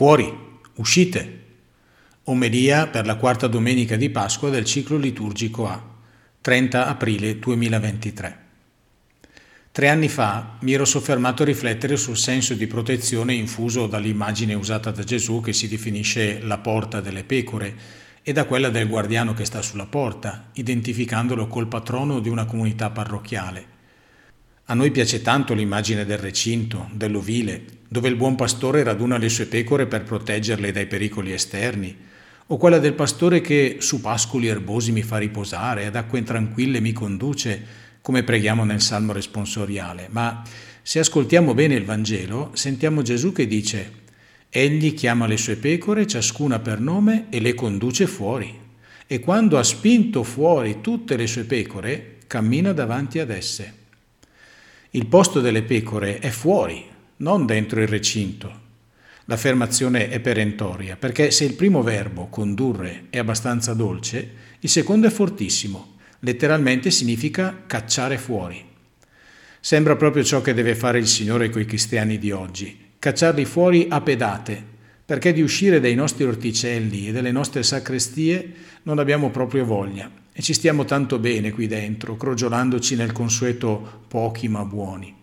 Fuori, uscite. Omelia per la quarta domenica di Pasqua del ciclo liturgico A, 30 aprile 2023. Tre anni fa mi ero soffermato a riflettere sul senso di protezione infuso dall'immagine usata da Gesù che si definisce la porta delle pecore e da quella del guardiano che sta sulla porta, identificandolo col patrono di una comunità parrocchiale. A noi piace tanto l'immagine del recinto, dell'ovile, dove il buon pastore raduna le sue pecore per proteggerle dai pericoli esterni, o quella del pastore che su pascoli erbosi mi fa riposare, ad acque tranquille mi conduce, come preghiamo nel Salmo responsoriale. Ma se ascoltiamo bene il Vangelo, sentiamo Gesù che dice, Egli chiama le sue pecore, ciascuna per nome, e le conduce fuori. E quando ha spinto fuori tutte le sue pecore, cammina davanti ad esse. Il posto delle pecore è fuori, non dentro il recinto. L'affermazione è perentoria, perché se il primo verbo, condurre, è abbastanza dolce, il secondo è fortissimo, letteralmente significa cacciare fuori. Sembra proprio ciò che deve fare il Signore coi cristiani di oggi, cacciarli fuori a pedate, perché di uscire dai nostri orticelli e dalle nostre sacrestie non abbiamo proprio voglia. E ci stiamo tanto bene qui dentro, crogiolandoci nel consueto pochi ma buoni.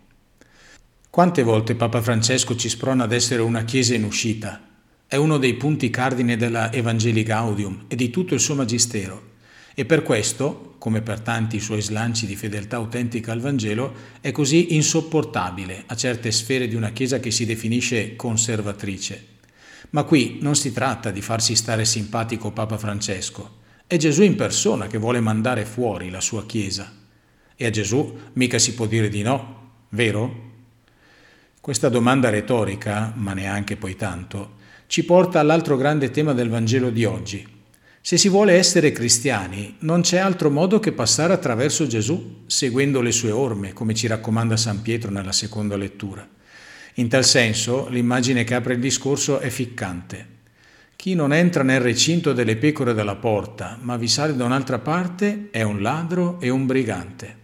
Quante volte Papa Francesco ci sprona ad essere una Chiesa in uscita? È uno dei punti cardine della Evangelii Gaudium e di tutto il suo magistero. E per questo, come per tanti suoi slanci di fedeltà autentica al Vangelo, è così insopportabile a certe sfere di una Chiesa che si definisce conservatrice. Ma qui non si tratta di farsi stare simpatico Papa Francesco, è Gesù in persona che vuole mandare fuori la sua Chiesa. E a Gesù mica si può dire di no, vero? Questa domanda retorica, ma neanche poi tanto, ci porta all'altro grande tema del Vangelo di oggi. Se si vuole essere cristiani, non c'è altro modo che passare attraverso Gesù, seguendo le sue orme, come ci raccomanda San Pietro nella seconda lettura. In tal senso, l'immagine che apre il discorso è ficcante. Chi non entra nel recinto delle pecore della porta, ma vi sale da un'altra parte, è un ladro e un brigante.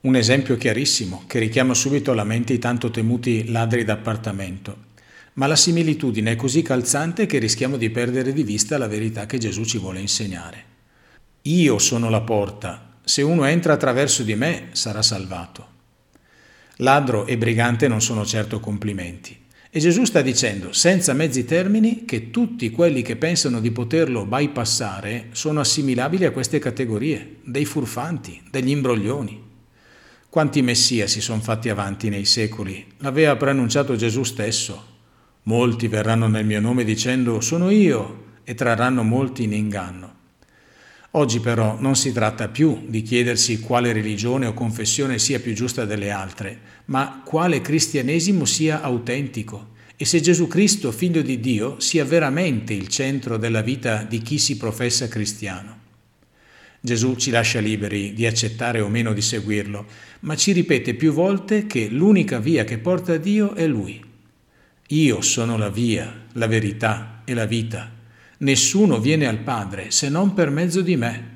Un esempio chiarissimo che richiama subito alla mente i tanto temuti ladri d'appartamento. Ma la similitudine è così calzante che rischiamo di perdere di vista la verità che Gesù ci vuole insegnare. Io sono la porta, se uno entra attraverso di me sarà salvato. Ladro e brigante non sono certo complimenti. E Gesù sta dicendo, senza mezzi termini, che tutti quelli che pensano di poterlo bypassare sono assimilabili a queste categorie, dei furfanti, degli imbroglioni. Quanti messia si sono fatti avanti nei secoli? L'aveva preannunciato Gesù stesso. Molti verranno nel mio nome dicendo sono io e trarranno molti in inganno. Oggi però non si tratta più di chiedersi quale religione o confessione sia più giusta delle altre, ma quale cristianesimo sia autentico e se Gesù Cristo, figlio di Dio, sia veramente il centro della vita di chi si professa cristiano. Gesù ci lascia liberi di accettare o meno di seguirlo, ma ci ripete più volte che l'unica via che porta a Dio è Lui. Io sono la via, la verità e la vita. Nessuno viene al Padre se non per mezzo di me.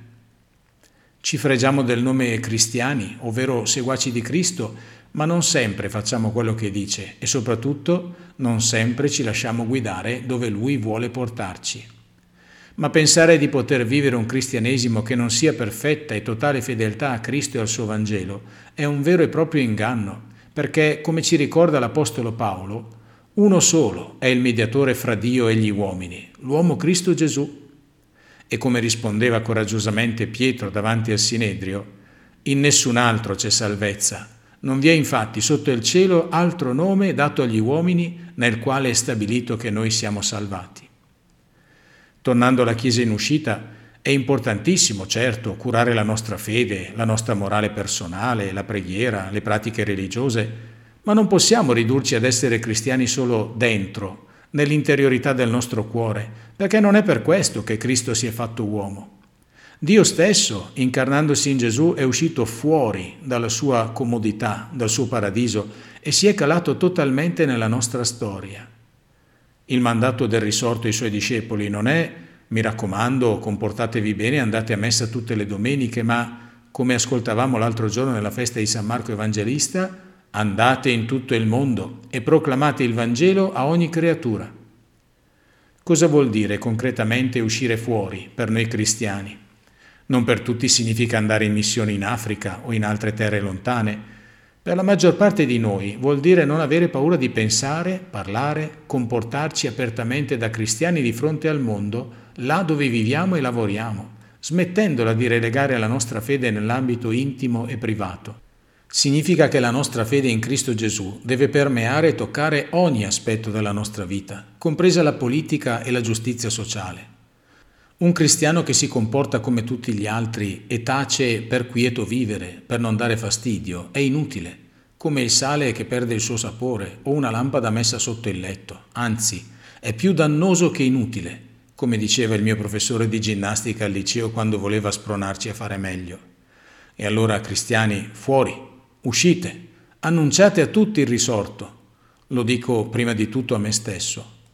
Ci fregiamo del nome cristiani, ovvero seguaci di Cristo, ma non sempre facciamo quello che dice e soprattutto non sempre ci lasciamo guidare dove Lui vuole portarci. Ma pensare di poter vivere un cristianesimo che non sia perfetta e totale fedeltà a Cristo e al suo Vangelo è un vero e proprio inganno, perché, come ci ricorda l'Apostolo Paolo, uno solo è il mediatore fra Dio e gli uomini, l'uomo Cristo Gesù. E come rispondeva coraggiosamente Pietro davanti al Sinedrio, in nessun altro c'è salvezza non vi è infatti sotto il cielo altro nome dato agli uomini nel quale è stabilito che noi siamo salvati. Tornando alla Chiesa in uscita, è importantissimo, certo, curare la nostra fede, la nostra morale personale, la preghiera, le pratiche religiose, ma non possiamo ridurci ad essere cristiani solo dentro, nell'interiorità del nostro cuore, perché non è per questo che Cristo si è fatto uomo. Dio stesso, incarnandosi in Gesù, è uscito fuori dalla sua comodità, dal suo paradiso e si è calato totalmente nella nostra storia. Il mandato del risorto ai suoi discepoli non è mi raccomando, comportatevi bene, andate a messa tutte le domeniche, ma come ascoltavamo l'altro giorno nella festa di San Marco Evangelista, andate in tutto il mondo e proclamate il Vangelo a ogni creatura. Cosa vuol dire concretamente uscire fuori per noi cristiani? Non per tutti significa andare in missione in Africa o in altre terre lontane. Per la maggior parte di noi vuol dire non avere paura di pensare, parlare, comportarci apertamente da cristiani di fronte al mondo, là dove viviamo e lavoriamo, smettendola di relegare la nostra fede nell'ambito intimo e privato. Significa che la nostra fede in Cristo Gesù deve permeare e toccare ogni aspetto della nostra vita, compresa la politica e la giustizia sociale. Un cristiano che si comporta come tutti gli altri e tace per quieto vivere, per non dare fastidio, è inutile, come il sale che perde il suo sapore o una lampada messa sotto il letto, anzi è più dannoso che inutile, come diceva il mio professore di ginnastica al liceo quando voleva spronarci a fare meglio. E allora cristiani, fuori, Uscite, annunciate a tutti il risorto. Lo dico prima di tutto a me stesso.